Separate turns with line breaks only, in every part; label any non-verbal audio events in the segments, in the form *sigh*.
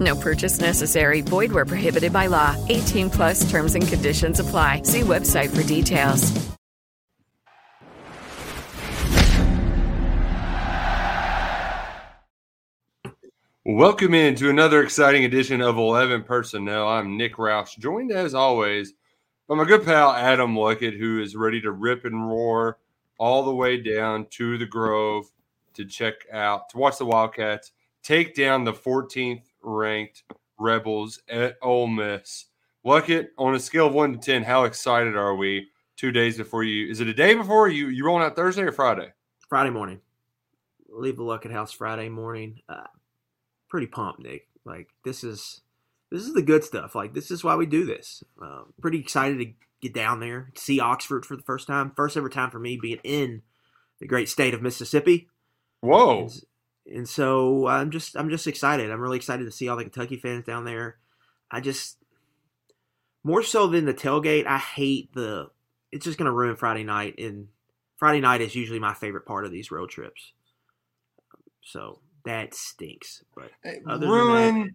No purchase necessary. Void where prohibited by law. 18 plus terms and conditions apply. See website for details.
Welcome in to another exciting edition of 11 Personnel. I'm Nick Roush, joined as always by my good pal Adam Luckett, who is ready to rip and roar all the way down to the Grove to check out, to watch the Wildcats take down the 14th ranked Rebels at Ole Miss. Luckett, on a scale of one to 10, how excited are we two days before you? Is it a day before you? You rolling out Thursday or Friday?
Friday morning. Leave the Luckett house Friday morning. Uh, pretty pumped, Nick. Like this is this is the good stuff. Like this is why we do this. Uh, pretty excited to get down there, see Oxford for the first time. First ever time for me being in the great state of Mississippi.
Whoa!
And so I'm just I'm just excited. I'm really excited to see all the Kentucky fans down there. I just more so than the tailgate. I hate the. It's just going to ruin Friday night, and Friday night is usually my favorite part of these road trips. So that stinks. But
ruin.
that-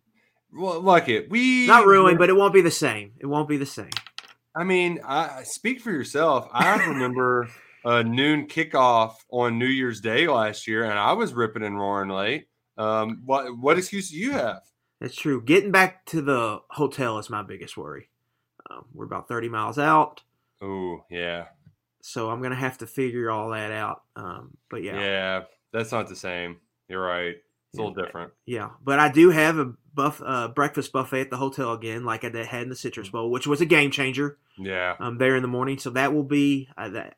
well, like it. We
not ruin, but it won't be the same. It won't be the same.
I mean, I speak for yourself. I *laughs* remember a noon kickoff on New Year's Day last year, and I was ripping and roaring late. Um, what what excuse do you have?
That's true. Getting back to the hotel is my biggest worry. Um, we're about 30 miles out,
Oh yeah,
so I'm gonna have to figure all that out. Um, but
yeah,
yeah,
That's not the same. You're right. It's a little different.
Yeah, but I do have a buff uh, breakfast buffet at the hotel again, like I had in the Citrus Bowl, which was a game changer.
Yeah.
Um, there in the morning, so that will be uh, that.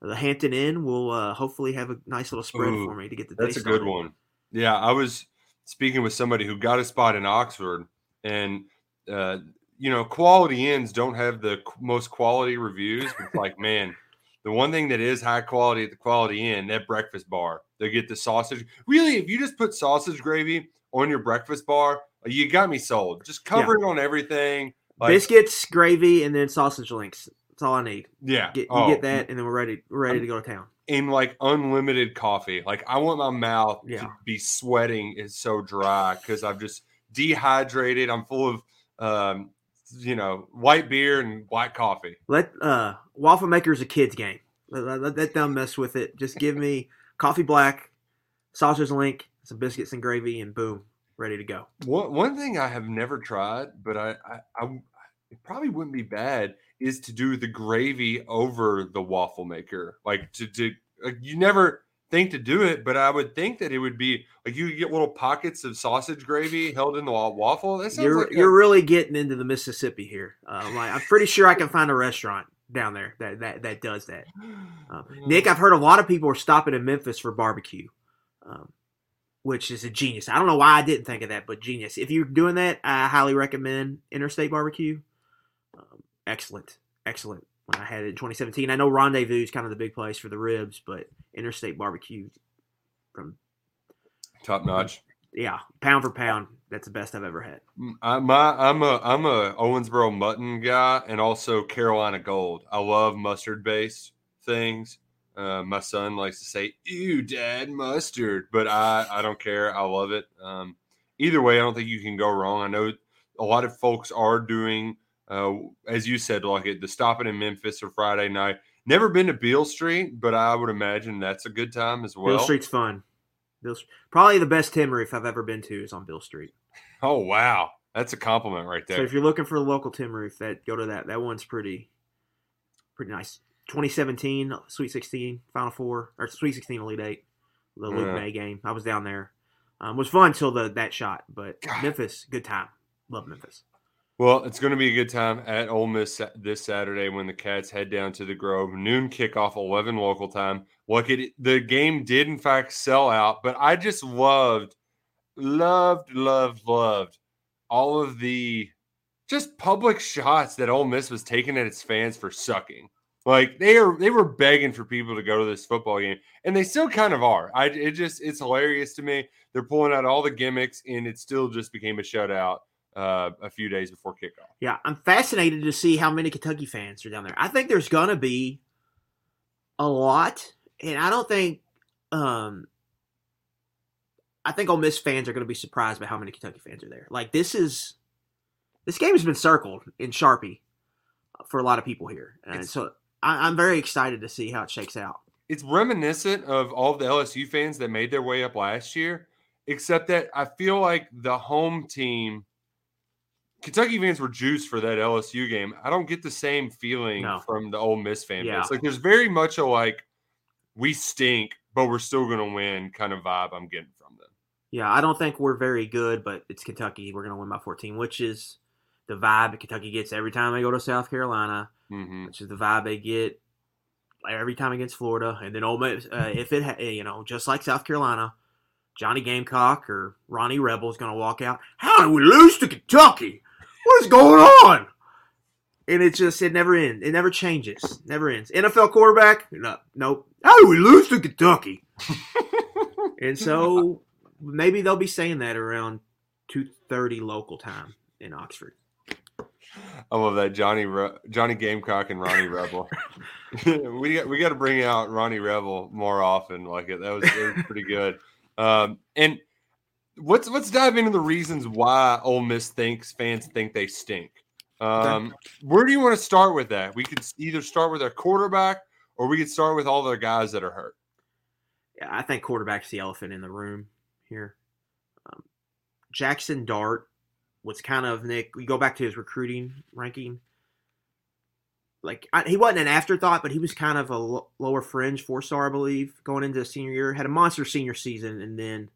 The Hampton Inn will uh, hopefully have a nice little spread
Ooh,
for me to get the day
That's a good one. Yeah, I was speaking with somebody who got a spot in Oxford, and uh, you know, quality inns don't have the most quality reviews. But like, *laughs* man, the one thing that is high quality at the Quality Inn, that breakfast bar, they get the sausage. Really, if you just put sausage gravy on your breakfast bar, you got me sold. Just cover it on everything. Like,
Biscuits, gravy, and then sausage links. That's all I need.
yeah,
Get, you
oh,
get that, and then we're ready. We're ready to go to town.
in like unlimited coffee. Like I want my mouth
Yeah.
to be sweating. It's so dry because I'm just dehydrated. I'm full of um, you know, white beer and white coffee.
Let uh, waffle maker's a kid's game. Let, let, let that dumb mess with it. Just give me coffee black, sausage link, some biscuits and gravy, and boom, ready to go.
One one thing I have never tried, but I, I, I it probably wouldn't be bad, is to do the gravy over the waffle maker. Like to do, like you never think to do it, but I would think that it would be like you get little pockets of sausage gravy held in the waffle. That sounds
You're
like
you're really getting into the Mississippi here. Uh, like, I'm pretty sure I can find a restaurant down there that that, that does that. Um, *sighs* Nick, I've heard a lot of people are stopping in Memphis for barbecue, um, which is a genius. I don't know why I didn't think of that, but genius. If you're doing that, I highly recommend Interstate Barbecue. Um, excellent, excellent. When I had it in 2017, I know Rendezvous is kind of the big place for the ribs, but Interstate Barbecue, from
top notch.
yeah, pound for pound, that's the best I've ever had.
Mm, I, my, I'm a I'm a Owensboro mutton guy and also Carolina Gold. I love mustard based things. Uh, my son likes to say, "Ew, Dad, mustard," but I I don't care. I love it. Um, either way, I don't think you can go wrong. I know a lot of folks are doing, uh, as you said, like it, the stopping in Memphis for Friday night. Never been to Beale Street, but I would imagine that's a good time as well.
Beale Street's fun. Bill, probably the best tin roof I've ever been to is on Beale Street.
Oh wow, that's a compliment right there.
So if you're looking for a local tin roof, that go to that. That one's pretty, pretty nice. 2017 Sweet 16 Final Four or Sweet 16 Elite Eight, the Luke
Yeah.
Maye game. I was down there. Um, was fun till the that shot, but
God.
Memphis, good time. Love Memphis.
Well, it's going to be a good time at Ole Miss this Saturday when the Cats head down to the Grove. Noon kickoff, 11 local time. Look, it the game did in fact sell out, but I just loved, loved, loved, loved all of the just public shots that Ole Miss was taking at its fans for sucking. Like they are, they were begging for people to go to this football game, and they still kind of are. I it just it's hilarious to me. They're pulling out all the gimmicks, and it still just became a shutout uh, a few days before kickoff.
Yeah, I'm fascinated to see how many Kentucky fans are down there. I think there's gonna be a lot, and I don't think. um I think Ole Miss fans are going to be surprised by how many Kentucky fans are there. Like this is, this game has been circled in Sharpie for a lot of people here, and
It's-
so I, I'm very excited to see how it shakes out.
It's reminiscent of all the LSU fans that made their way up last year, except that I feel like the home team. Kentucky fans were juiced for that LSU game. I don't get the same feeling
No.
from the Ole Miss fan
Yeah.
base. Like there's very much a like we stink, but we're still gonna win kind of vibe I'm getting from them.
Yeah, I don't think we're very good, but it's Kentucky. We're going to win by 14, which is the vibe that Kentucky gets every time they go to South Carolina,
hmm
which is the vibe they get every time against Florida. And then Ole Miss, uh, if it, ha- you know, just like South Carolina, Johnny Gamecock or Ronnie Rebel is going to walk out. How did we lose to Kentucky? What is going on? And it just it never ends. It never changes. Never ends. NFL quarterback? No, nope. How do we lose to Kentucky? *laughs* and so maybe they'll be saying that around two thirty local time in Oxford.
I love that Johnny Re- Johnny Gamecock and Ronnie Rebel. *laughs* we got we got to bring out Ronnie Rebel more often. Like it, that was, it was pretty good. Um, and let's let's dive into the reasons why Ole Miss thinks fans think they stink. Um, where do you want to start with that? We could either start with our quarterback or we could start with all the guys that are hurt.
Yeah, I think quarterback's the elephant in the room here. Um, Jaxson Dart was kind of Nick. We go back to his recruiting ranking. Like I, he wasn't an afterthought, but he was kind of a lower fringe four star, I believe, going into his senior year. Had a monster senior season, and then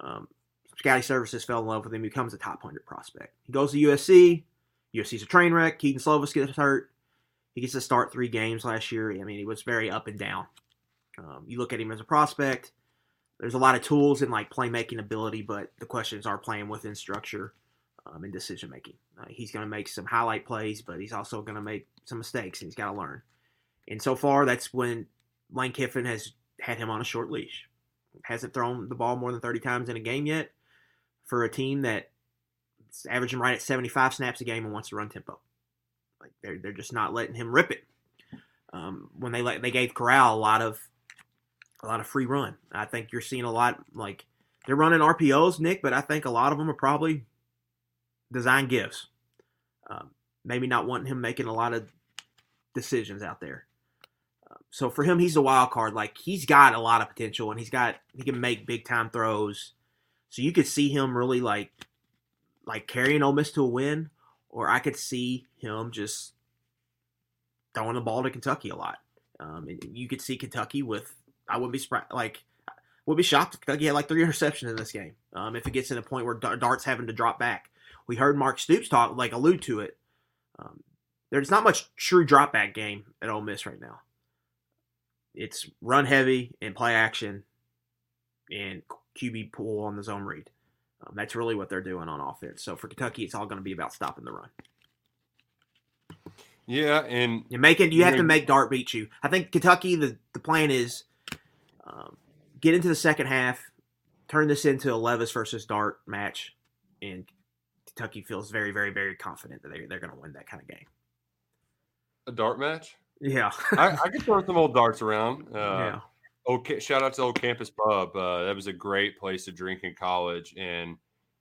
um, Scotty Services fell in love with him. Becomes a top hundred prospect. He goes to USC. USC's a train wreck. Kedon Slovis gets hurt. He gets to start three games last year. I mean, he was very up and down. Um, you look at him as a prospect. There's a lot of tools and like playmaking ability, but the questions are playing within structure um, and decision making. Uh, he's going to make some highlight plays, but he's also going to make some mistakes, and he's got to learn. And so far, that's when Lane Kiffin has had him on a short leash. Hasn't thrown the ball more than 30 times in a game yet for a team that is averaging right at 75 snaps a game and wants to run tempo. Like they're they're just not letting him rip it. Um, when they let they gave Corral a lot of a lot of free run. I think you're seeing a lot like they're running RPOs, Nick, but I think a lot of them are probably design gifts. Um, maybe not wanting him making a lot of decisions out there. Um, so for him, he's a wild card. Like he's got a lot of potential, and he's got he can make big time throws. So you could see him really like like carrying Ole Miss to a win, or I could see him just throwing the ball to Kentucky a lot. Um, and you could see Kentucky with I wouldn't be surprised like would be shocked if Kentucky had like three interceptions in this game. Um, if it gets to the point where Dart's having to drop back, we heard Mark Stoops talk like allude to it. Um, there's not much true drop back game at Ole Miss right now. It's run heavy and play action, and QB pull on the zone read. Um, that's really what they're doing on offense. So for Kentucky, it's all going to be about stopping the run.
Yeah, and
You're making you have to make Dart beat you. I think Kentucky. The the plan is um, get into the second half, turn this into a Levis versus Dart match, and Kentucky feels very very very confident that they they're going to win that kind of game.
a dart match.
Yeah,
I, I could throw some old darts around. Uh,
yeah,
Ca- shout out to Old Campus Pub. Uh, that was a great place to drink in college, and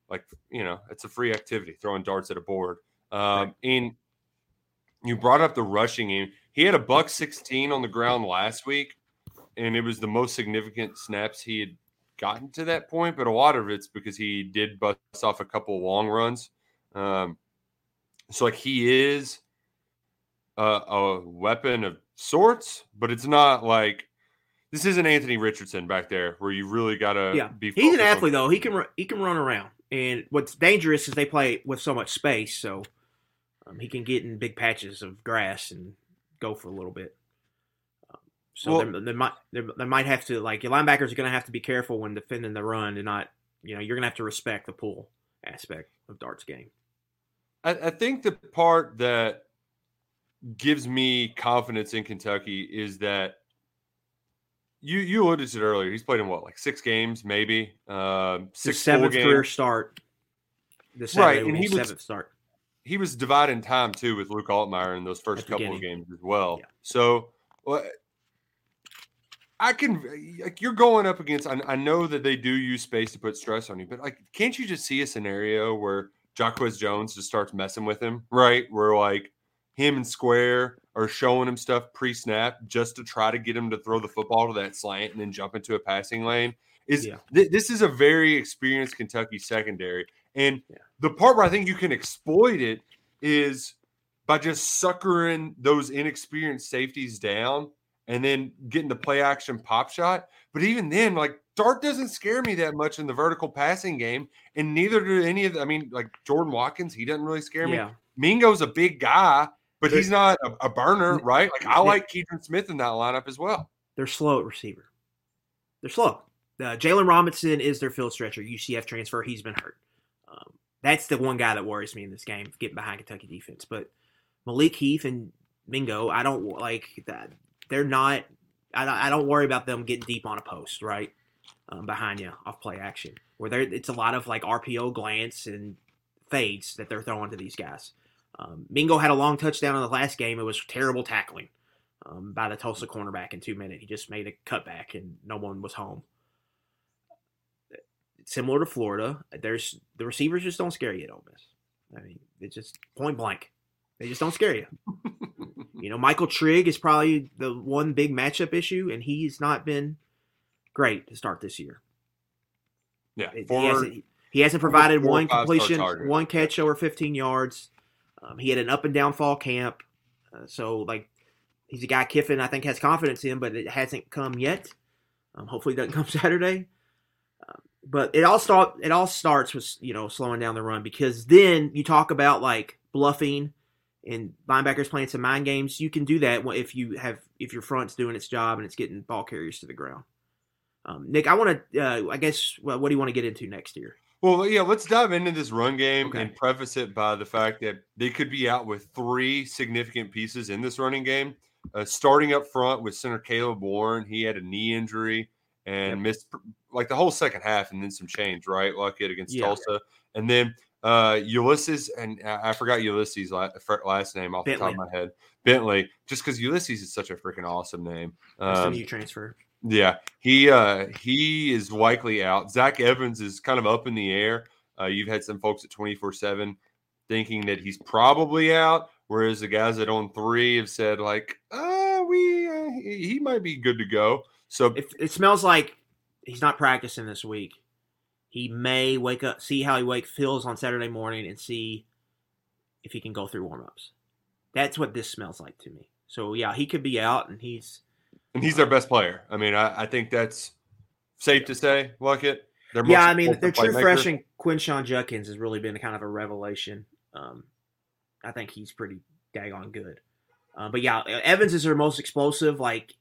like you know, it's a free activity throwing darts at a board. Um. And you brought up the rushing game. He had a buck sixteen on the ground last week, and it was the most significant snaps he had gotten to that point. But a lot of it's because he did bust off a couple long runs. Um, so like he is a, a weapon of sorts, but it's not like this isn't Anthony Richardson back there where you really gotta
yeah.
be.
He's an
focused on-
athlete though. He can he can run around, and what's dangerous is they play with so much space, so um, he can get in big patches of grass and go for a little bit. Um, so
Well-
they, they might they, they might have to like your linebackers are going to have to be careful when defending the run and not you know you're going to have to respect the pull aspect of Dart's game.
I, I think the part that gives me confidence in Kentucky is that you you alluded to it earlier. He's played in what like six games, maybe uh, six
His seventh
full
career start. The
Right, and he
his
was-
seventh start.
He was dividing time too with Luke Altmyer in those first
the
couple of games as well.
Yeah.
So, well, I can like you're going up against. I, I know that they do use space to put stress on you, but like, can't you just see a scenario where Jacquez Jones just starts messing with him, right? Where like him and Square are showing him stuff pre-snap just to try to get him to throw the football to that slant and then jump into a passing lane. Is
Yeah.
thi- this is a very experienced Kentucky secondary, and
Yeah.
the part where I think you can exploit it is by just suckering those inexperienced safeties down and then getting the play action pop shot. But even then, like Dart doesn't scare me that much in the vertical passing game, and neither do any of the, I mean, like Jordan Watkins, he doesn't really scare me.
Yeah.
Mingo's a big guy, but he's not a, a burner, right? Like I like Keidron Smith in that lineup as well.
They're slow at receiver. They're slow. Uh, Jaylon Robinson is their field stretcher. UCF transfer. He's been hurt. Um, that's the one guy that worries me in this game, getting behind Kentucky defense. But Malik Heath and Mingo, I don't like that. They're not. I don't, I don't worry about them getting deep on a post, right? Um, behind you off play action, where there it's a lot of like RPO glance and fades that they're throwing to these guys. Um, Mingo had a long touchdown in the last game. It was terrible tackling um, by the Tulsa cornerback in two minutes. He just made a cutback and no one was home. Similar to Florida, there's the receivers just don't scare you at Ole Miss. I mean, it's just point blank. They just don't scare you. *laughs* you know, Michael Trigg is probably the one big matchup issue, and he's not been great to start this year.
Yeah,
It- he, hasn't, he hasn't provided
four
one completion, one catch over 15 yards. Um, he had an up and down fall camp. Uh, so, like, he's a guy Kiffin, I think, has confidence in, but it hasn't come yet. Um, hopefully, it doesn't come *laughs* Saturday. Um, but it all start. It all starts with you know slowing down the run because then you talk about like bluffing and linebackers playing some mind games. You can do that if you have if your front's doing its job and it's getting ball carriers to the ground. Um, Nick, I want to. Uh, I guess. Well, what do you want to get into next year?
Well, yeah, let's dive into this run game
Okay.
and preface it by the fact that they could be out with three significant pieces in this running game. Uh, starting up front with center Caleb Warren, he had a knee injury and
Yep.
missed like the whole second half and then some change, right? Like it against
Yeah.
Tulsa. And then uh, Ulysses, and I I forgot Ulysses' last name off the top of my head. Bentley, just because Ulysses is such a freaking awesome name. Um,
new transfer.
Yeah, he uh he is likely out. Zach Evans is kind of up in the air. Uh, you've had some folks at twenty four seven thinking that he's probably out, whereas the guys that on three have said like, uh, we uh, he, he might be good to go. So
If it smells like he's not practicing this week, he may wake up, see how he wake feels on Saturday morning, and see if he can go through warmups. That's what this smells like to me. So yeah, he could be out, and he's
and he's their best player. I mean, I, I think that's safe to say. Luckett. Their
yeah. I mean, their
important
true
playmaker.
freshman Quinshon Judkins has really been kind of a revelation. Um, I think he's pretty daggone good. Uh, but yeah, Evans is their most explosive. Like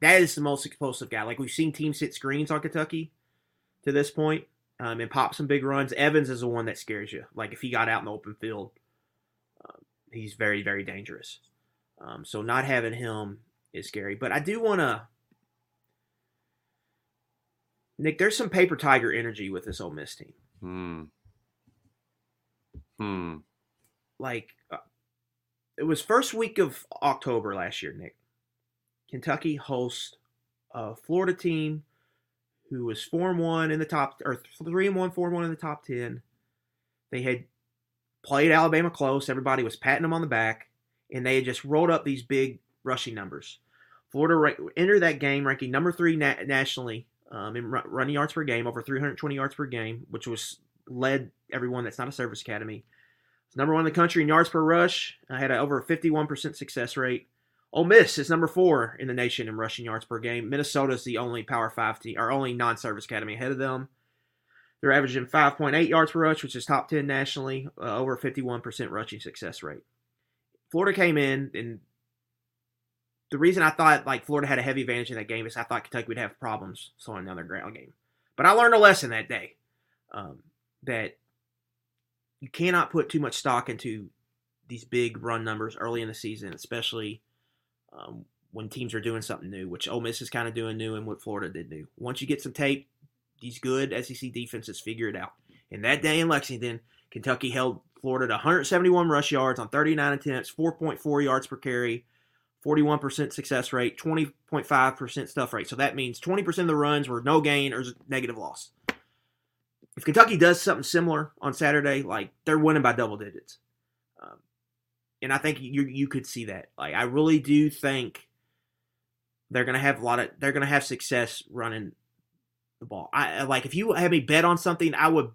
that is the most explosive guy. Like we've seen teams hit screens on Kentucky to this point um, and pop some big runs. Evans is the one that scares you. Like if he got out in the open field, um, he's very very dangerous. Um, so not having him is scary. But I do want to. Nick, there's some paper tiger energy with this Ole Miss team.
Hmm. Hmm.
like uh, it was first week of October last year, Nick. Kentucky hosts a Florida team who was four and one in the top or three and one, four and one in the top ten. They had played Alabama close. Everybody was patting them on the back, and they had just rolled up these big rushing numbers. Florida entered that game ranking number three na- nationally um, in ru- running yards per game, over 320 yards per game, which was led everyone that's not a service academy. It's number one in the country in yards per rush. I had a, over a 51% success rate. Ole Miss is number four in the nation in rushing yards per game. Minnesota is the only Power Five team, or only non-service academy ahead of them. They're averaging 5.8 yards per rush, which is top 10 nationally, uh, over 51% rushing success rate. Florida came in, and the reason I thought like Florida had a heavy advantage in that game is I thought Kentucky would have problems slowing down their ground game. But I learned a lesson that day um, that you cannot put too much stock into these big run numbers early in the season, especially um, when teams are doing something new, which Ole Miss is kind of doing new and what Florida did new. Once you get some tape, these good SEC defenses figure it out. And that day in Lexington, Kentucky held Florida to 171 rush yards on 39 attempts, 4.4 yards per carry, 41% success rate, 20.5% stuff rate. So that means 20% of the runs were no gain or negative loss. If Kentucky does something similar on Saturday, like they're winning by double digits. Um, and I think you you could see that. Like I really do think they're gonna have a lot of they're gonna have success running the ball. I like if you had me bet on something, I would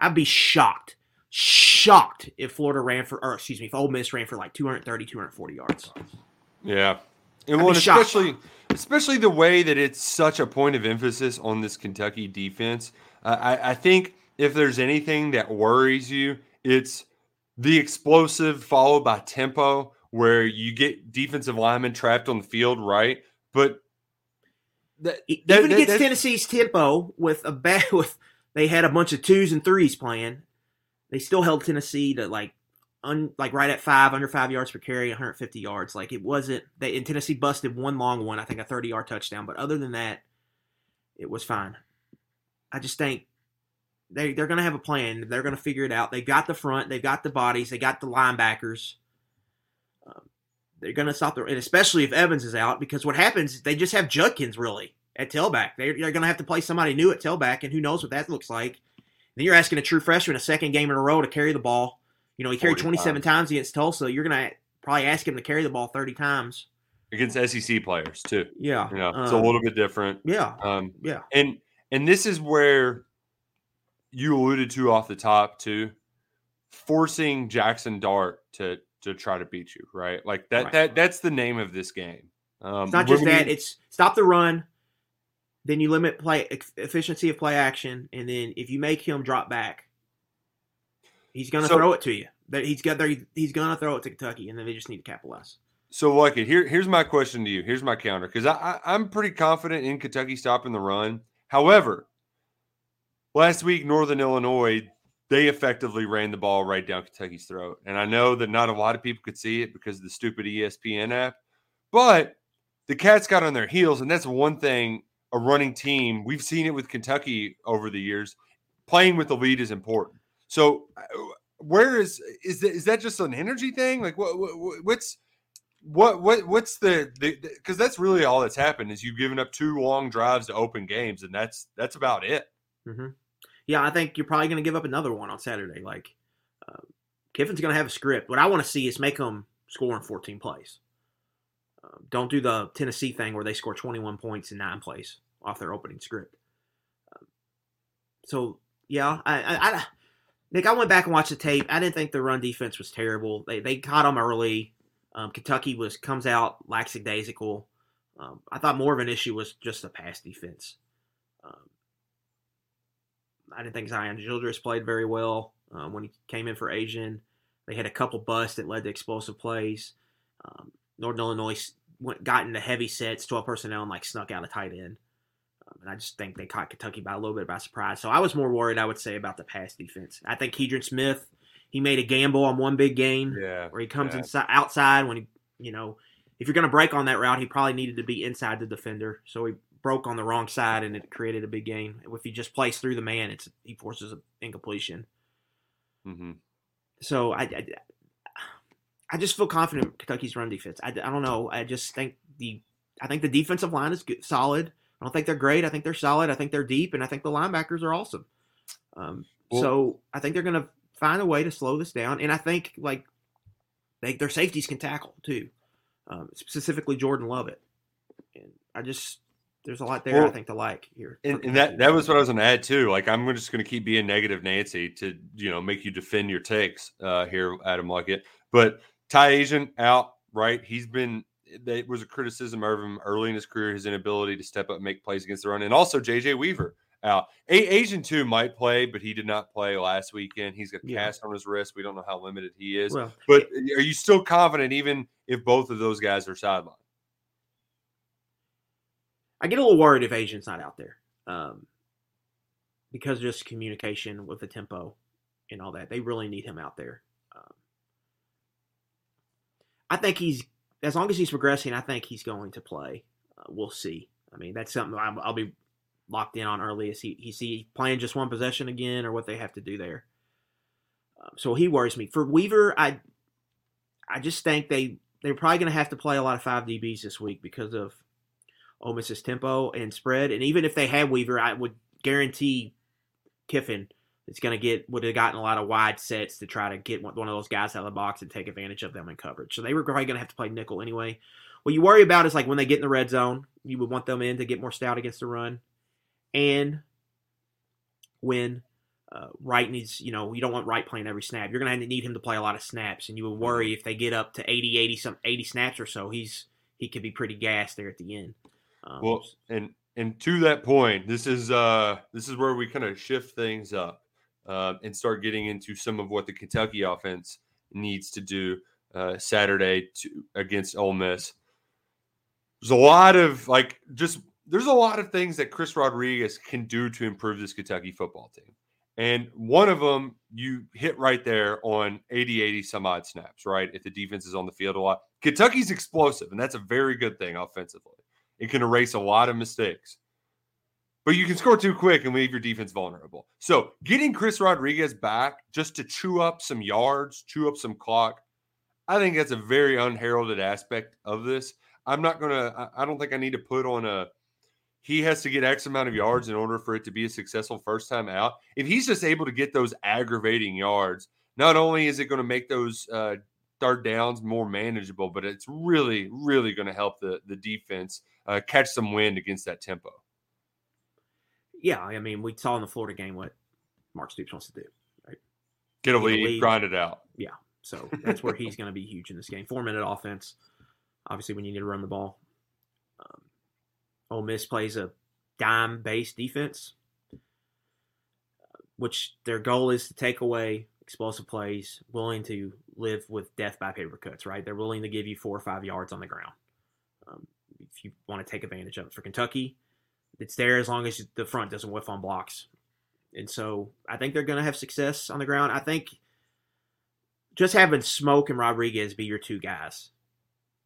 I'd be shocked, shocked if Florida ran for or excuse me, if Ole Miss ran for like 230, 240 yards.
Yeah, and well, especially especially the way that it's such a point of emphasis on this Kentucky defense. Uh, I, I think if there's anything that worries you, it's the explosive followed by tempo, where you get defensive linemen trapped on the field, right? But
that, that, even that, against Tennessee's tempo with a bad *laughs* with they had a bunch of twos and threes playing, they still held Tennessee to like un, like right at five, under five yards per carry, 150 yards. Like it wasn't they in Tennessee busted one long one, I think a 30 yard touchdown, but other than that, it was fine. I just think they they're gonna have a plan. They're gonna figure it out. They got the front, They've got the bodies, they got the linebackers. Um, they're gonna stop the and especially if Evans is out because what happens they just have Judkins really at tailback. They're, they're gonna have to play somebody new at tailback, and who knows what that looks like. Then you're asking a true freshman a second game in a row to carry the ball you know, he carried 27 times against Tulsa. You're going to probably ask him to carry the ball 30 times
against SEC players too.
Yeah,
you know, it's um, a little bit different.
Yeah,
um,
yeah,
and and this is where you alluded to off the top too, forcing Jaxson Dart to to try to beat you, right? Like that right. that that's the name of this game.
Um, it's not just that; it's stop the run. Then you limit play efficiency of play action, and then if you make him drop back, He's going to so, throw it to you. That he's got there. He's to throw it to Kentucky, and then they just need to capitalize.
So, like. Here, here's my question to you. Here's my counter because I, I, I'm pretty confident in Kentucky stopping the run. However, last week Northern Illinois they effectively ran the ball right down Kentucky's throat, and I know that not a lot of people could see it because of the stupid ESPN app, but the Cats got on their heels, and that's one thing a running team. We've seen it with Kentucky over the years. Playing with the lead is important. So uh, where is is that, is that just an energy thing? Like what, what what's what what what's the because that's really all that's happened is you've given up two long drives to open games and that's that's about it.
Mm-hmm. Yeah, I think you're probably going to give up another one on Saturday. Like uh, Kiffin's going to have a script. What I want to see is make them score in 14 plays. Uh, don't do the Tennessee thing where they score 21 points in nine plays off their opening script. Uh, so yeah, I, I, I Nick, I went back and watched the tape. I didn't think the run defense was terrible. They they caught them early. Um, Kentucky was comes out lackadaisical. Um, I thought more of an issue was just the pass defense. Um, I didn't think Zion Childress played very well um, when he came in for Ajian. They had a couple busts that led to explosive plays. Um, Northern Illinois went, got into heavy sets, 12 personnel, and like snuck out a tight end and I just think they caught Kentucky by a little bit by surprise. So I was more worried, I would say, about the pass defense. I think Keidron Smith, he made a gamble on one big game
yeah,
where he comes
yeah.
inside outside when he, you know, if you're going to break on that route, he probably needed to be inside the defender. So he broke on the wrong side and it created a big game. If he just plays through the man, it's he forces an incompletion.
Mm-hmm.
So I, I, I just feel confident in Kentucky's run defense. I, I don't know. I just think the I think the defensive line is good, solid. I don't think they're great. I think they're solid. I think they're deep, and I think the linebackers are awesome. Um, well, so I think they're going to find a way to slow this down, and I think like they, their safeties can tackle too, um, specifically Jordan Lovett. And I just there's a lot there well, I think to like here.
And, and, that that was what I was going to add too. Like I'm just going to keep being negative, Nancy, to you know make you defend your takes uh, here, Adam Luckett. But Ty Ajian out, right? He's been that was a criticism of him early in his career, his inability to step up and make plays against the run, and also JJ Weaver out. A- Ajian two might play, but he did not play last weekend. He's got yeah. cast on his wrist. We don't know how limited he is. Well, but are you still confident, even if both of those guys are sidelined?
I get a little worried if Ajian's not out there um, because of just communication with the tempo and all that. They really need him out there. Um, I think he's as long as he's progressing. I think he's going to play. Uh, we'll see. I mean, that's something I'll, I'll be locked in on early. Is he he's he playing just one possession again, or what they have to do there? Um, so he worries me. For Weaver, I I just think they they're probably going to have to play a lot of five DBs this week because of Ole Miss's tempo and spread. And even if they had Weaver, I would guarantee Kiffin is going to get would have gotten a lot of wide sets to try to get one of those guys out of the box and take advantage of them in coverage. So they were probably going to have to play nickel anyway. What you worry about is like when they get in the red zone, you would want them in to get more stout against the run, and when uh, Wright needs, you know, you don't want Wright playing every snap. You're going to need him to play a lot of snaps, and you would worry if they get up to 80, 80 some 80 snaps or so, he's he could be pretty gassed there at the end.
Um, well, and and to that point, this is uh this is where we kind of shift things up uh, and start getting into some of what the Kentucky offense needs to do uh, Saturday to, against Ole Miss. There's a lot of like just there's a lot of things that Chris Rodriguez can do to improve this Kentucky football team. And one of them you hit right there on 80 80 some odd snaps, right? If the defense is on the field a lot. Kentucky's explosive, and that's a very good thing offensively. It can erase a lot of mistakes. But you can score too quick and leave your defense vulnerable. So getting Chris Rodriguez back just to chew up some yards, chew up some clock, I think that's a very unheralded aspect of this. I'm not gonna. I don't think I need to put on a. He has to get X amount of yards in order for it to be a successful first time out. If he's just able to get those aggravating yards, not only is it going to make those uh, third downs more manageable, but it's really, really going to help the the defense uh, catch some wind against that tempo
yeah, I mean, we saw in the Florida game what Mark Stoops wants to do. Right?
Get a lead, lead, grind it out.
Yeah, so that's where he's *laughs* going to be huge in this game. Four minute offense. Obviously, when you need to run the ball. Um, Ole Miss plays a dime based defense, which their goal is to take away explosive plays, willing to live with death by paper cuts. Right? They're willing to give you four or five yards on the ground. Um, if you want to take advantage of it. For Kentucky, it's there as long as the front doesn't whiff on blocks. And so I think they're going to have success on the ground. I think just having Smoke and Rodriguez be your two guys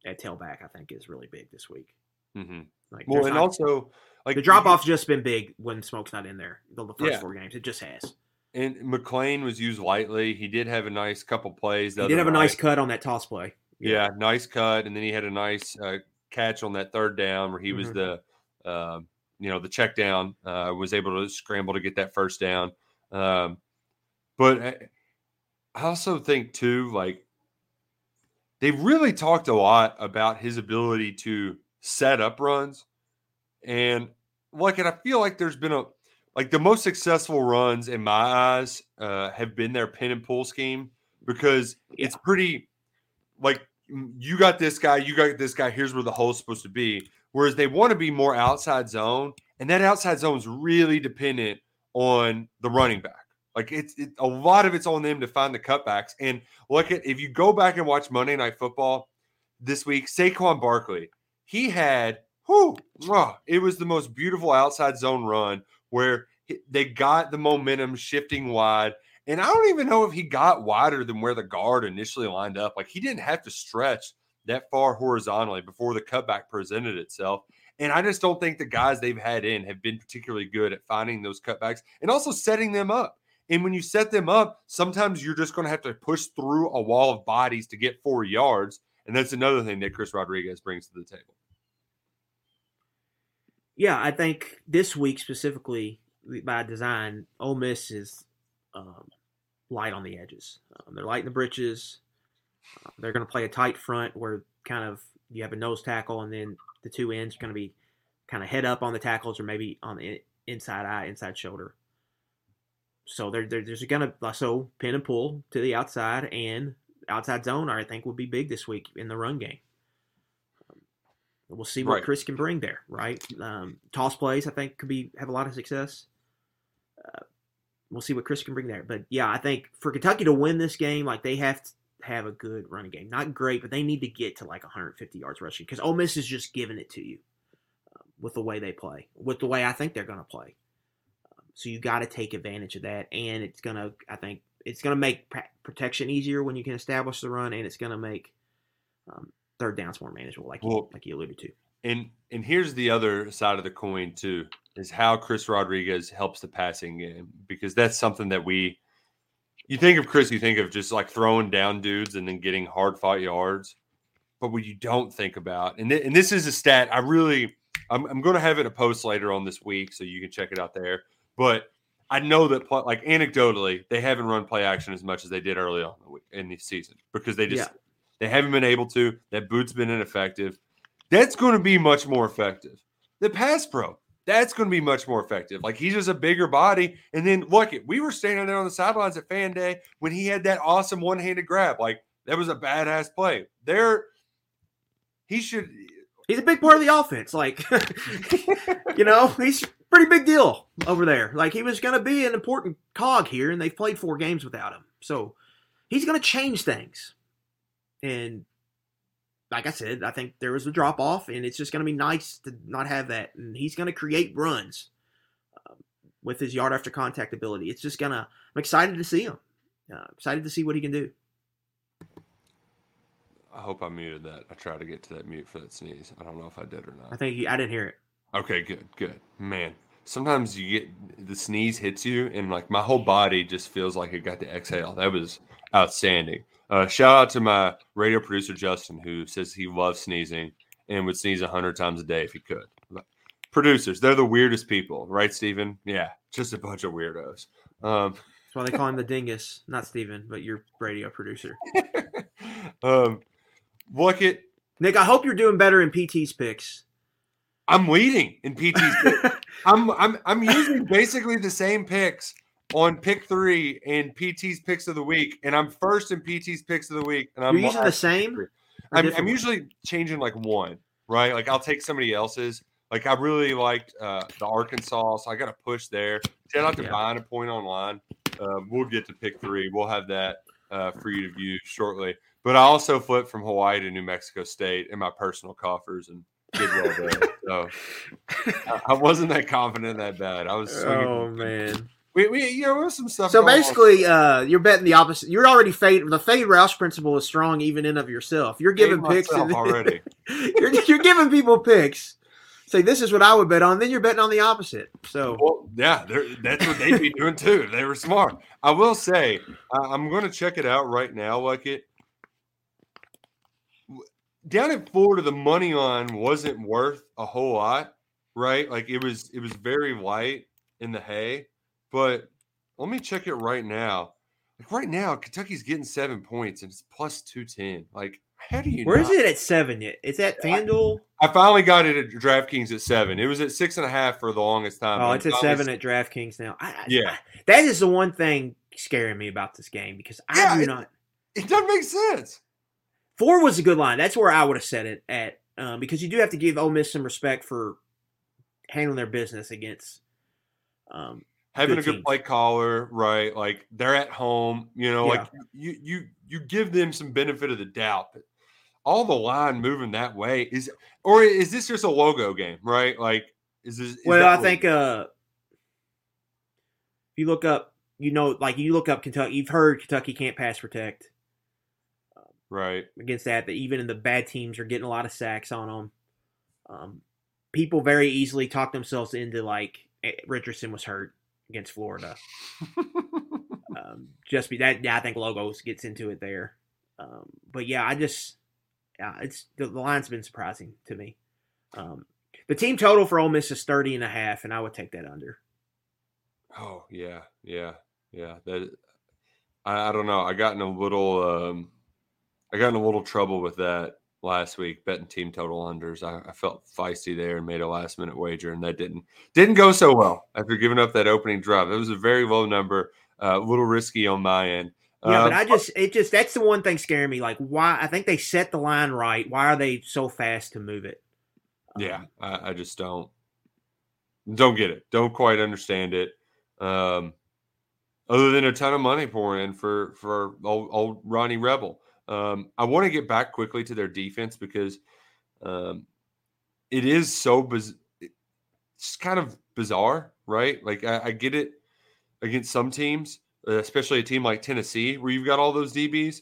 at tailback, I think, is really big this week.
Mm-hmm. Like, well, and not, also like
the drop off's just been big when Smoke's not in there. The, the first yeah. four games, it just has.
And McClain was used lightly. He did have a nice couple plays.
he did have night. a nice cut on that toss play.
Yeah. yeah. nice cut, and then he had a nice uh, catch on that third down where he mm-hmm. was the. Uh, you know the check down uh, was able to scramble to get that first down. Um, but I, I also think too like they've really talked a lot about his ability to set up runs. And like and i feel like there's been a like the most successful runs in my eyes uh, have been their pin and pull scheme because yeah. it's pretty like you got this guy you got this guy here's where the hole's supposed to be Whereas they want to be more outside zone, and that outside zone is really dependent on the running back. Like it's it, a lot of it's on them to find the cutbacks. And look at if you go back and watch Monday Night Football this week, Saquon Barkley, he had whoo, it was the most beautiful outside zone run where they got the momentum shifting wide. And I don't even know if he got wider than where the guard initially lined up. Like he didn't have to stretch that far horizontally before the cutback presented itself. And I just don't think the guys they've had in have been particularly good at finding those cutbacks and also setting them up. And when you set them up, sometimes you're just going to have to push through a wall of bodies to get four yards. And that's another thing that Chris Rodriguez brings to the table.
Yeah, I think this week specifically, by design, Ole Miss is um, light on the edges. Um, they're light in the britches. They're going to play a tight front where kind of you have a nose tackle and then the two ends are going to be kind of head up on the tackles or maybe on the inside eye, inside shoulder. So they're, they're, there's going to so pin and pull to the outside and outside zone. I think would be big this week in the run game. We'll see what right. Chris can bring there. Right, um, toss plays I think could be have a lot of success. Uh, we'll see what Chris can bring there. But yeah, I think for Kentucky to win this game, like they have to, have a good running game. Not great, but they need to get to like 150 yards rushing because Ole Miss is just giving it to you um, with the way they play, with the way I think they're going to play. Um, so you got to take advantage of that, and it's going to, I think, it's going to make protection easier when you can establish the run, and it's going to make um, third down's more manageable, like
Well-
you, like you alluded to.
And and here's the other side of the coin too is how Chris Rodriguez helps the passing game because that's something that we you think of Chris, you think of just like throwing down dudes and then getting hard fought yards. But what you don't think about, and, th- and this is a stat I really I'm, I'm going to have it a post later on this week so you can check it out there. But I know that like anecdotally, they haven't run play action as much as they did early on in the week- in the season because they just
Yeah.
they haven't been able to. That boot's been ineffective. That's going to be much more effective. The pass pro, that's going to be much more effective. Like he's just a bigger body. And then look, it we were standing there on the sidelines at fan day when he had that awesome one handed grab. Like that was a badass play. There, he should.
He's a big part of the offense. Like, *laughs* you know, he's pretty big deal over there. Like, he was going to be an important cog here, and they've played four games without him. So he's going to change things. And like I said, I think there was a drop off, and it's just going to be nice to not have that. And he's going to create runs um, with his yard after contact ability. It's just going to, I'm excited to see him. Uh, excited to see what he can do.
I hope I muted that. I tried to get to that mute for that sneeze. I don't know if I did or not.
I think he, I didn't hear it.
Okay, good, good. Man, sometimes you get the sneeze hits you, and like my whole body just feels like it got to exhale. That was outstanding. Uh, shout out to my radio producer Justin, who says he loves sneezing and would sneeze a hundred times a day if he could. Producers, they're the weirdest people, right, Steven? Yeah, just a bunch of weirdos. Um,
That's why they call him the dingus. Not Steven, but your radio producer. *laughs*
um, look at
Nick, I hope you're doing better in PT's picks.
I'm leading in PT's. *laughs* I'm I'm I'm using basically the same picks on pick three in PT's picks of the week, and I'm first in PT's picks of the week. And I'm
You're using the same?
I'm, I'm usually changing like one, right? Like I'll take somebody else's. Like I really liked uh, the Arkansas, so I got to push there. Shout out to
Yeah.
buying a point online. Uh, we'll get to pick three. We'll have that uh, for you to view shortly. But I also flipped from Hawaii to New Mexico State in my personal coffers and did well there. so I, I wasn't that confident that bad. I was swinging. *laughs*
Oh man.
We, we you know some stuff.
So
going on.
basically, uh, you're betting the opposite. You're already fade. The fade Roush principle is strong even in of yourself. You're giving
Hate
picks and-
already. *laughs*
you're, you're giving people picks. Say this is what I would bet on. Then you're betting on the opposite. So
Well, yeah, they're- that's what they'd be doing too. They were smart. I will say, I- I'm going to check it out right now. Like it down in Florida, the money on wasn't worth a whole lot, right? Like it was, it was very light in the hay. But let me check it right now. Like right now, Kentucky's getting seven points and it's plus two ten. Like how do you?
where is
not-
it at seven yet? It's at FanDuel.
I finally got it at DraftKings at seven. It was at six and a half for the longest time.
Oh, it's at seven at DraftKings now. I, I-
Yeah.
that is the one thing scaring me about this game because I
Yeah,
do
it-
not.
It doesn't make sense.
Four was a good line. That's where I would have set it at um, because you do have to give Ole Miss some respect for handling their business against. Um,
Having a good
teams.
play caller, right? Like they're at home, you know, like you you you give them some benefit of the doubt. But all the line moving that way is, or is this just a logo game, right? Like, is this? is
well, I think uh, if you look up, you know, like you look up Kentucky. You've heard Kentucky can't pass protect
right.
against that. That even in the bad teams are getting a lot of sacks on them. Um, people very easily talk themselves into like eh, Richardson was hurt against Florida. *laughs* um, just be that. Yeah, I think logos gets into it there. Um, but yeah, I just yeah, it's the, the line's been surprising to me. Um, the team total for Ole Miss is 30 and a half, and I would take that under.
Oh yeah, yeah, yeah. That I, I don't know. I got in a little um I got in a little trouble with that last week betting team total unders. I, I felt feisty there and made a last minute wager, and that didn't didn't go so well after giving up that opening drive. It was a very low number, uh, a little risky on my end.
Yeah, but
Um,
I just it just that's the one thing scaring me. Like why I think they set the line right. Why are they so fast to move it?
Yeah, I, I just don't don't get it. Don't quite understand it. Um, other than a ton of money pouring in for for old, old Ronnie Rebel. Um, I want to get back quickly to their defense because um, it is so biz- it's kind of bizarre, right? Like I, I get it against some teams, especially a team like Tennessee, where you've got all those DBs.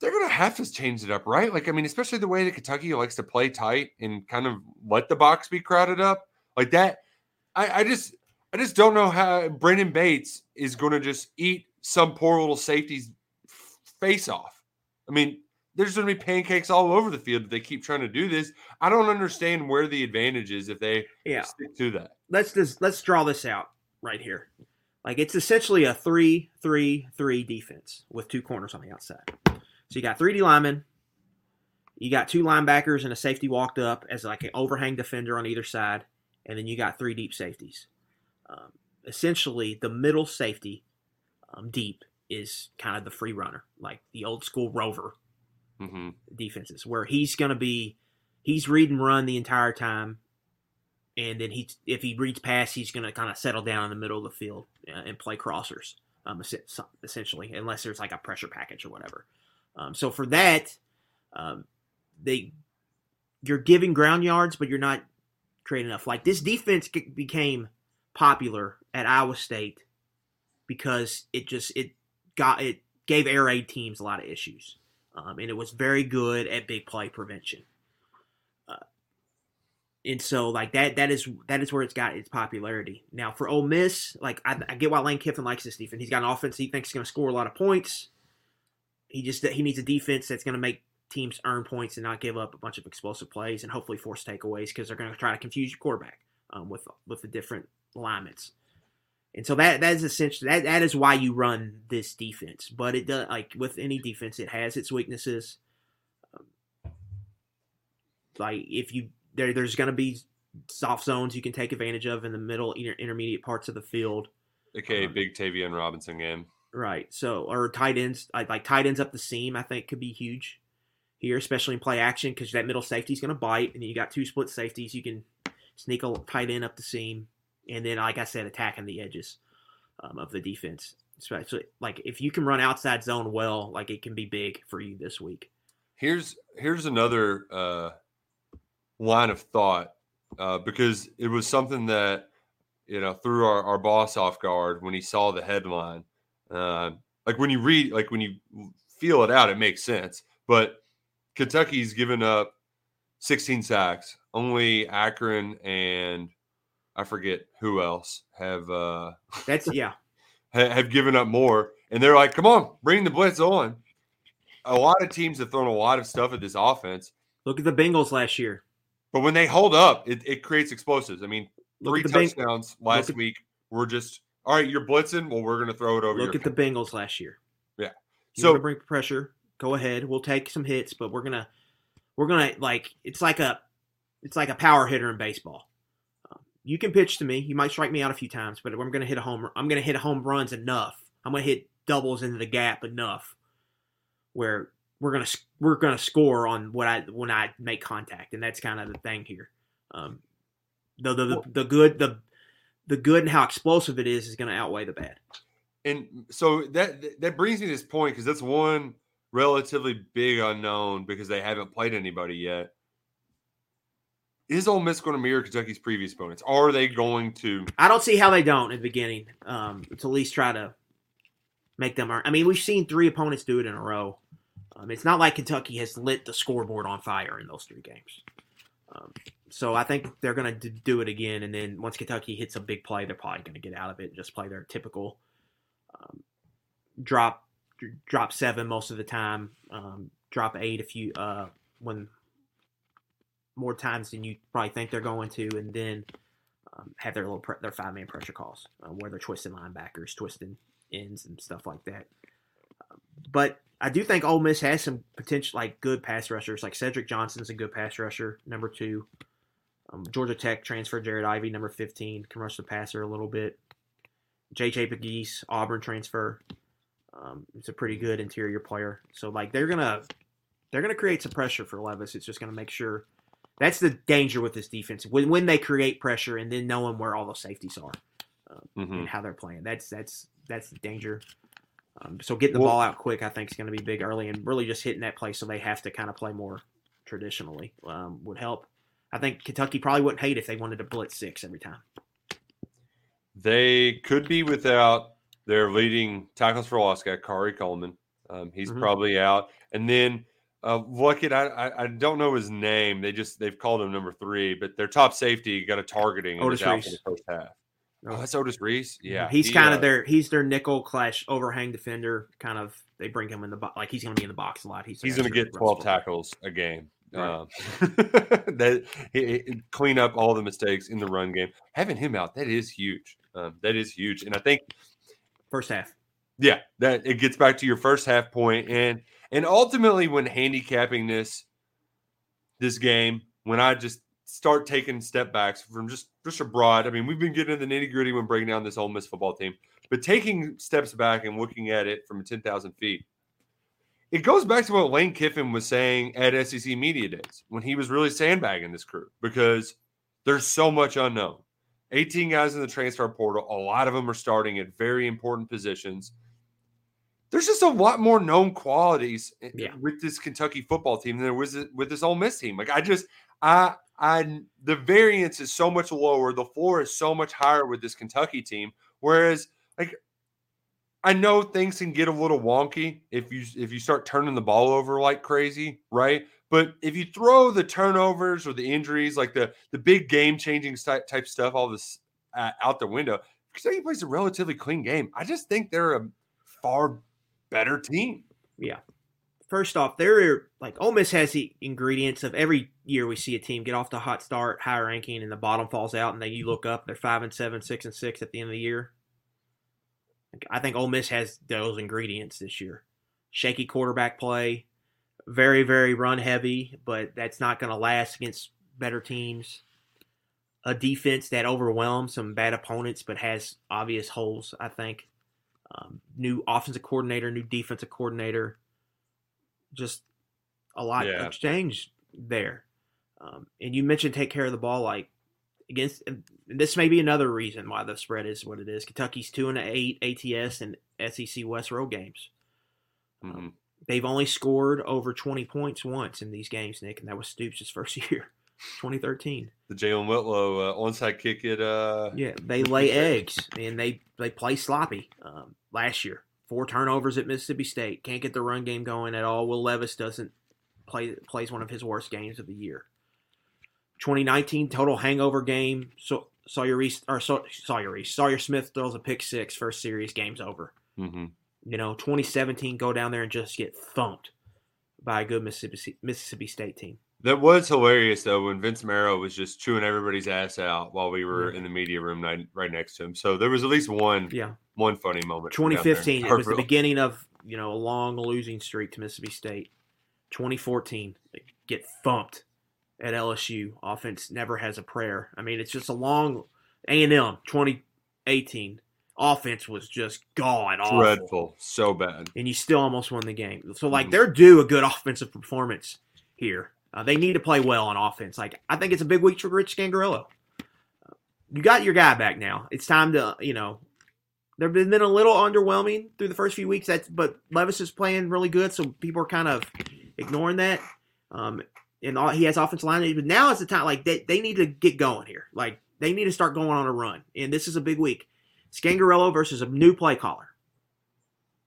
they're to have to change it up, right? Like, I mean, especially the way that Kentucky likes to play tight and kind of let the box be crowded up like that. I, I just, I just don't know how Brandon Bates is going to just eat some poor little safety's face off. I mean, there's going to be pancakes all over the field if they keep trying to do this. I don't understand where the advantage is if they
Yeah.
stick to that.
let's just let's draw this out right here. Like it's essentially a three three three defense with two corners on the outside. So you got three D linemen, you got two linebackers and a safety walked up as like an overhang defender on either side, and then you got three deep safeties. Um, essentially, the middle safety um, deep is kind of the free runner, like the old school rover
hmm
defenses where he's going to be he's read and run the entire time and then he if he reads pass he's going to kind of settle down in the middle of the field uh, and play crossers um, essentially unless there's like a pressure package or whatever. Um, so for that um, they you're giving ground yards but you're not creating enough. Like this defense became popular at iowa state because it just it got it gave air raid teams a lot of issues um, and it was very good at big play prevention. Uh, and so, like that, that is that is where it's got its popularity. Now, for Ole Miss, like I, I get why Lane Kiffin likes this defense. He's got an offense he thinks is going to score a lot of points. He just he needs a defense that's going to make teams earn points and not give up a bunch of explosive plays and hopefully force takeaways because they're going to try to confuse your quarterback um, with with the different alignments. And so that that is essentially that, that is why you run this defense. But it does like with any defense, it has its weaknesses. Um, like if you there, there's going to be soft zones you can take advantage of in the middle inter, intermediate parts of the field.
Okay,
Uh-huh.
Big Tayvion Robinson game.
Right. So or tight ends like, like tight ends up the seam, I think could be huge here, especially in play action because that middle safety is going to bite, and you got two split safeties. You can sneak a tight end up the seam, and then like I said, attacking the edges um, of the defense. Especially like if you can run outside zone well, like it can be big for you this week.
Here's here's another uh, line of thought uh, because it was something that you know threw our, our boss off guard when he saw the headline. Uh, like when you read, like when you feel it out, it makes sense. But Kentucky's given up 16 sacks. Only Akron and I forget who else have uh,
That's *laughs* yeah.
have given up more, and they're like, "Come on, bring the blitz on." A lot of teams have thrown a lot of stuff at this offense,
Look at the Bengals last year.
but when they hold up, it, it creates explosives. I mean, three
at the Beng-
touchdowns last
at-
week were just all right. You're blitzing. Well, we're going to throw it over.
Look at the Bengals last year.
Yeah.
You
So-
bring pressure? Go ahead. We'll take some hits, but we're gonna we're gonna like it's like a it's like a power hitter in baseball. You can pitch to me. You might strike me out a few times, but I'm gonna hit a home. I'm gonna hit home runs enough. I'm gonna hit doubles into the gap enough where we're gonna we're gonna score on what I when I make contact, and that's kind of the thing here. Um, the, the the the good the the good and how explosive it is is going to outweigh the bad.
And so that that brings me to this point because that's one relatively big unknown because they haven't played anybody yet. Is Ole Miss going to mirror Kentucky's previous opponents? Are they going to?
I don't see how they don't in the beginning. Um, to at least try to make them earn. I mean, we've seen three opponents do it in a row. Um, it's not like Kentucky has lit the scoreboard on fire in those three games. Um, so I think they're going to do it again, and then once Kentucky hits a big play, they're probably going to get out of it and just play their typical um, drop drop seven most of the time, um, drop eight if you uh, when more times than you probably think they're going to, and then um, have their little pre- their five man pressure calls uh, where they're twisting linebackers, twisting ends, and stuff like that. Um, but I do think Ole Miss has some potential, like good pass rushers. Like Cedric Johnson's a good pass rusher, number two. Um, Georgia Tech transfer Jared Ivey, number fifteen, can rush the passer a little bit. JJ Pegues, Auburn transfer. Um, it's a pretty good interior player. So like they're gonna they're gonna create some pressure for Levis. It's just gonna make sure that's the danger with this defense when when they create pressure and then knowing where all those safeties are
Mhm.
and how they're playing. That's that's that's the danger. Um, so getting the
Well-
ball out quick, I think, is going to be big early, and really just hitting that play so they have to kind of play more traditionally um, would help. I think Kentucky probably wouldn't hate if they wanted to blitz six every time.
They could be without their leading tackles for loss guy, Khari Coleman. Um, he's
Mhm.
probably out. And then uh, Luckett, I, I I don't know his name. They just they've called him number three, but their top safety got a targeting
Otis
is out for
Reese.
the first half. Oh,
Oh.
that's Otis Reese. Yeah,
he's
he,
kind
uh,
of their he's their nickel clash overhang defender. Kind of they bring him in the box like he's going to be in the box a lot. He's
He's going to get 12
rush
tackles a game.
Right.
Um, *laughs* that he, he- clean up all the mistakes in the run game. Having him out, that is huge. Um, that is huge. And I think,
first half.
yeah, that it gets back to your first half point and and ultimately when handicapping this this game, when I just start taking step backs from just just abroad. I mean, we've been getting into the nitty gritty when breaking down this Ole Miss football team, but taking steps back and looking at it from 10,000 feet, it goes back to what Lane Kiffin was saying at SEC Media Days when he was really sandbagging this crew because there's so much unknown. 18 guys in the transfer portal, a lot of them are starting at very important positions. There's just a lot more known qualities
Yeah.
with this Kentucky football team than there was with this Ole Miss team. Like I just, I, I, the variance is so much lower. The floor is so much higher with this Kentucky team. Whereas, like, I know things can get a little wonky if you if you start turning the ball over like crazy, right? But if you throw the turnovers or the injuries, like the the big game changing type type stuff, all this uh, out the window, Kentucky plays a relatively clean game. I just think they're a far better team. Yeah.
First off, there are like Ole Miss has the ingredients of every year we see a team get off a hot start, high ranking, and the bottom falls out, and then you look up, they're five and seven, six and six at the end of the year. I think Ole Miss has those ingredients this year. Shaky quarterback play, very very run heavy, but that's not going to last against better teams. A defense that overwhelms some bad opponents, but has obvious holes. I think. Um, new offensive coordinator, new defensive coordinator just a lot
Yeah.
of change there. Um, and you mentioned take care of the ball like against. And this may be another reason why the spread is what it is. Kentucky's two and eight ATS and SEC West road games.
Mhm.
They've only scored over twenty points once in these games, Nick, and that was Stoops' *laughs* first year, 2013.
The Jalen Whitlow uh, onside kick it. Uh,
Yeah, they lay eggs and they they play sloppy. Um, last year, four turnovers at Mississippi State. Can't get the run game going at all. Will Levis doesn't play plays one of his worst games of the year. 2019 total hangover game. So Sawyer Reese or Saw- Sawyer Reese Sawyer Smith throws a pick six. First series, game's over.
mhm.
You know, 2017 go down there and just get thumped by a good Mississippi Mississippi State team.
That was hilarious though when Vince Marrow was just chewing everybody's ass out while we were in the media room right, right next to him. So there was at least one
Yeah,
one funny moment. from down there.
2015 it was the beginning of you know a long losing streak to Mississippi State. 2014 get thumped at LSU. Offense never has a prayer. I mean, it's just a long A&M 2018 offense was just god awful.
dreadful, so bad.
and you still almost won the game. So like
Mhm.
they're due a good offensive performance here. Uh, they need to play well on offense. Like I think it's a big week for Rich Scangarello. You got your guy back now. It's time to you know. They've been been a little underwhelming through the first few weeks. That's but Levis is playing really good, so people are kind of ignoring that. Um, and all, he has offensive line, but now is the time. Like they, they need to get going here. Like they need to start going on a run. And this is a big week. Scangarello versus a new play caller.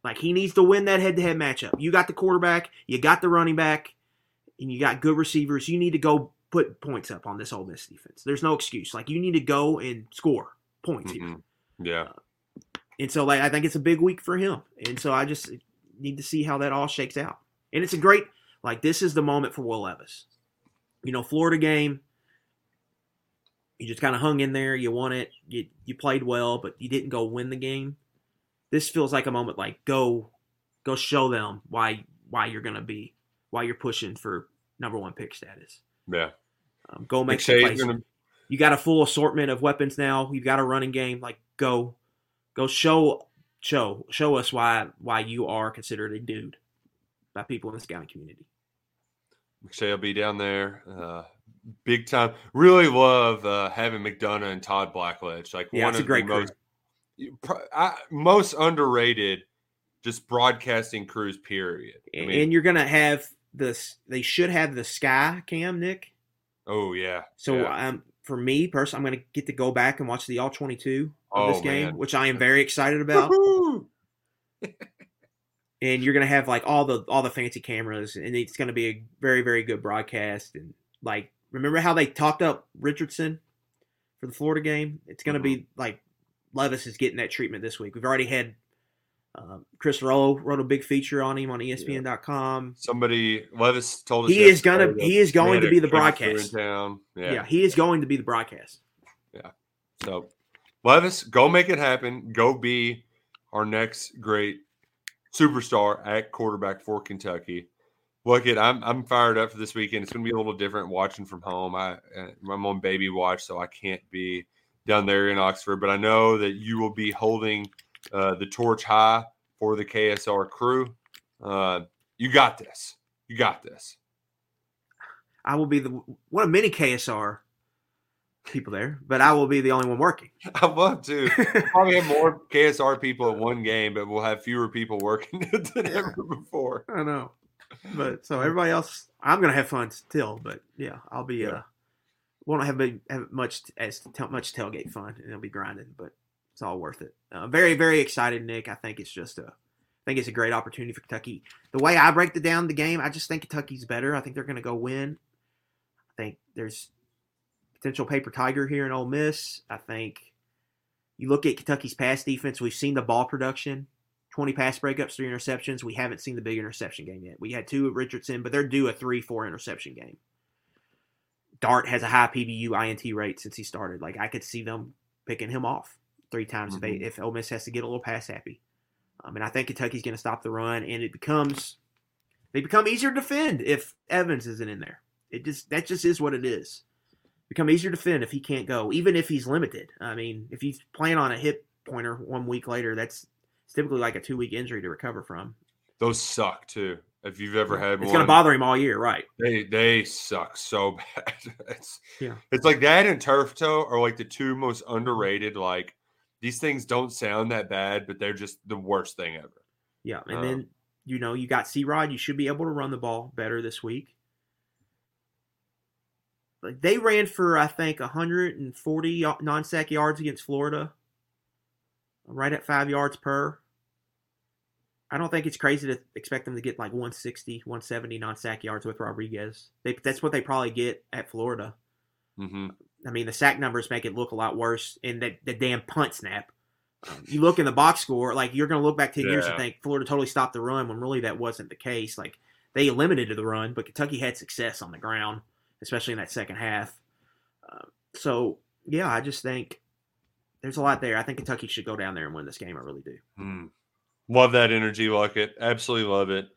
Like he needs to win that head-to-head matchup. You got the quarterback, you got the running back, and you got good receivers. You need to go put points up on this Ole Miss defense. There's no excuse. Like you need to go and score points here.
Mhm. Yeah,
And so like I think it's a big week for him. And so I just need to see how that all shakes out. And it's a great like this is the moment for Will Levis. You know, Florida game, you just kind of hung in there, you won it, you you played well, but you didn't go win the game. This feels like a moment like go go show them why why you're going to be why you're pushing for number 1 pick status.
yeah.
Um, go make some plays
gonna
you got a full assortment of weapons now. You've got a running game. Like go, go show show show us why why you are considered a dude by people in the scouting community.
McShay will be down there. Uh, big time. Really love uh, having McDonough and Todd Blackledge. Like
Yeah,
one
it's a
of
great
the most I, most underrated, just broadcasting crews. Period. I mean,
and you're gonna have this. They should have the sky cam, Nick.
oh yeah.
So
yeah.
um, for me personally, I'm gonna get to go back and watch the all 22 of
Oh,
this game,
man.
which I am very excited about. *laughs* And you're gonna have like all the all the fancy cameras, and it's gonna be a very very good broadcast. And like, remember how they talked up Richardson for the Florida game? It's gonna be like Levis is getting that treatment this week. We've already had uh, Chris Rollo wrote a big feature on him on ESPN.com.
Somebody Levis told us
He is gonna he is going to be the broadcast.
town.
Yeah.
Yeah.
he is going to be the broadcast. Yeah.
So Levis, go make it happen. Go be our next great superstar at quarterback for Kentucky. Look it, I'm I'm fired up for this weekend. It's going to be a little different watching from home. I uh, I'm on baby watch, so I can't be down there in Oxford. But I know that you will be holding uh, the torch high for the KSR crew. Uh, you got this. You got this.
I will be the one of many KSR people there, but I will be the only one working.
I'd love to. Probably have more KSR people at one game, but we'll have fewer people working *laughs* than ever before.
I know, but so everybody else, I'm gonna have fun still. But yeah, I'll be.
Yeah.
uh Won't have, big, have much as much tailgate fun, and it'll be grinding, but it's all worth it. Uh, very very excited, Nick. I think it's just a. I think it's a great opportunity for Kentucky. The way I break it down the game, I just think Kentucky's better. I think they're going to go win. I think there's potential paper tiger here in Ole Miss. I think you look at Kentucky's pass defense. We've seen the ball production. 20 pass breakups, three interceptions. We haven't seen the big interception game yet. We had two at Richardson, but they're due a three, four interception game. Dart has a high PBU INT rate since he started. Like I could see them picking him off three times if they
Mhm.
if Ole Miss has to get a little pass happy. Um, and I think Kentucky's going to stop the run, and it becomes they become easier to defend if Evans isn't in there. It just that just is what it is. Become easier to defend if he can't go, even if he's limited. I mean, if he's playing on a hip pointer one week later, that's it's typically like a two week injury to recover from.
Those suck too. If you've ever had one
It's
one,
going to bother him all year, right?
they they suck so *laughs* bad. it's
Yeah.
it's like that and turf toe are like the two most underrated. Like these things don't sound that bad, but they're just the worst thing ever.
Yeah, and
Um,
then you know you got C Rod. You should be able to run the ball better this week. Like they ran for I think 140 non-sack yards against Florida, right at five yards per. I don't think it's crazy to expect them to get like 160, 170 non-sack yards with Rodriguez. They, that's what they probably get at Florida.
hmm
I mean, the sack numbers make it look a lot worse. And that the damn punt snap. Um, you look in the box score, like you're going to look back ten years and think Florida totally stopped the run when really that wasn't the case. Like they eliminated the run, but Kentucky had success on the ground, especially in that second half. Uh, so yeah, I just think there's a lot there. I think Kentucky should go down there and win this game. I really do.
Mm. Love that energy, like it. Absolutely love it.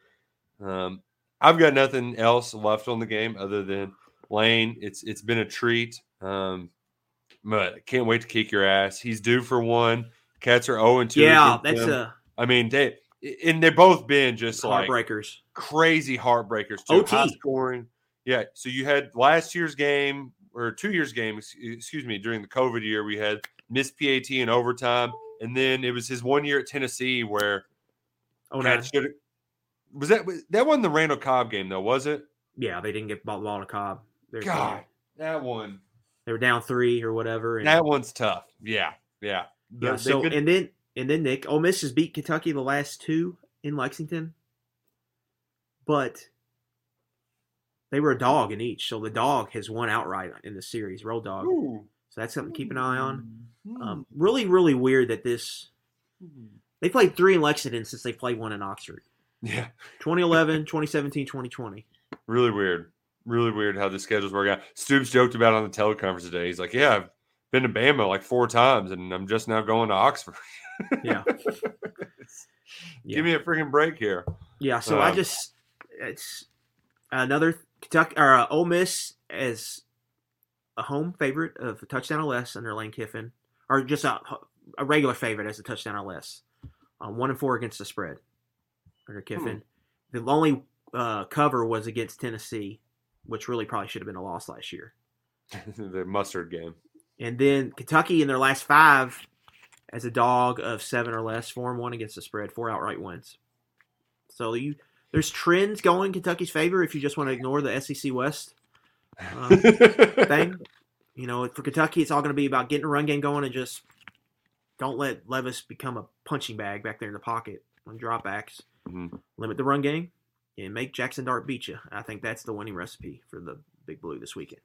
Um, I've got nothing else left on the game other than Lane. It's it's been a treat. Um, but can't wait to kick your ass. He's due for one. Cats are 0 and 2.
Yeah, that's
him.
a
I mean, they and they've both been just like
heartbreakers.
crazy heartbreakers. Too.
OT.
High scoring. Yeah. So you had last year's game or two years game, excuse me, during the COVID year, we had missed PAT in overtime, and then it was his one year at Tennessee where
Oh
Cats should was that that wasn't the Randall Cobb game though, was it?
yeah, they didn't get ball to Cobb. They're-
God, that one,
they were down three or whatever. And,
that one's tough. Yeah, yeah.
Yeah. So
could-
and then and then Nick, Ole Miss has beat Kentucky the last two in Lexington, but they were a dog in each. So the dog has won outright in the series. Roll dog.
Ooh.
So that's something to keep an eye on.
Mm.
Um, really, really weird that this they played three in Lexington since they played one in Oxford.
yeah,
2011, 2017, 2020.
really weird. Really weird how the schedules work out. Stoops joked about it on the teleconference today. He's like, "Yeah, I've been to Bama like four times, and I'm just now going to Oxford.
Yeah. *laughs* Yeah.
Give me a freaking break here."
Yeah, so I
Um,
just it's another Kentucky or uh, Ole Miss as a home favorite of a touchdown or less under Lane Kiffin, or just a, a regular favorite as a touchdown or less. Um, one and four against the spread under Kiffin. The only uh, cover was against Tennessee, which really probably should have been a loss last year. *laughs*
the mustard game.
And then Kentucky in their last five as a dog of seven or less, four and one against the spread, four outright wins. So you there's trends going Kentucky's favor if you just want to ignore the SEC West um, *laughs* thing. You know, for Kentucky, it's all going to be about getting a run game going and just don't let Levis become a punching bag back there in the pocket. on dropbacks,
Mhm.
limit the run game, and make Jaxson Dart beat you. I think that's the winning recipe for the Big Blue this weekend.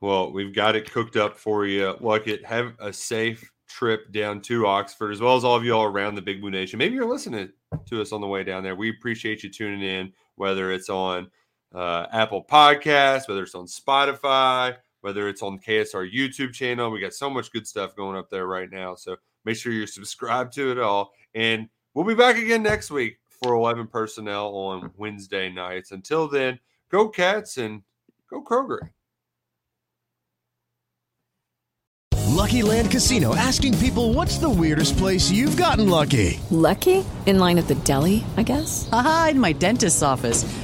Well, we've got it cooked up for you. It. Have a safe trip down to Oxford, as well as all of you all around the Big Blue Nation. Maybe you're listening to us on the way down there. We appreciate you tuning in, whether it's on uh, Apple Podcasts, whether it's on Spotify, whether it's on KSR YouTube channel. We got so much good stuff going up there right now. So make sure you're subscribed to it all. And we'll be back again next week for 11 personnel on hmm. Wednesday nights. Until then, go Cats and go Kroger.
Lucky Land Casino asking people what's the weirdest place you've gotten lucky?
Lucky? In line at the deli, I guess?
Aha, in my dentist's office.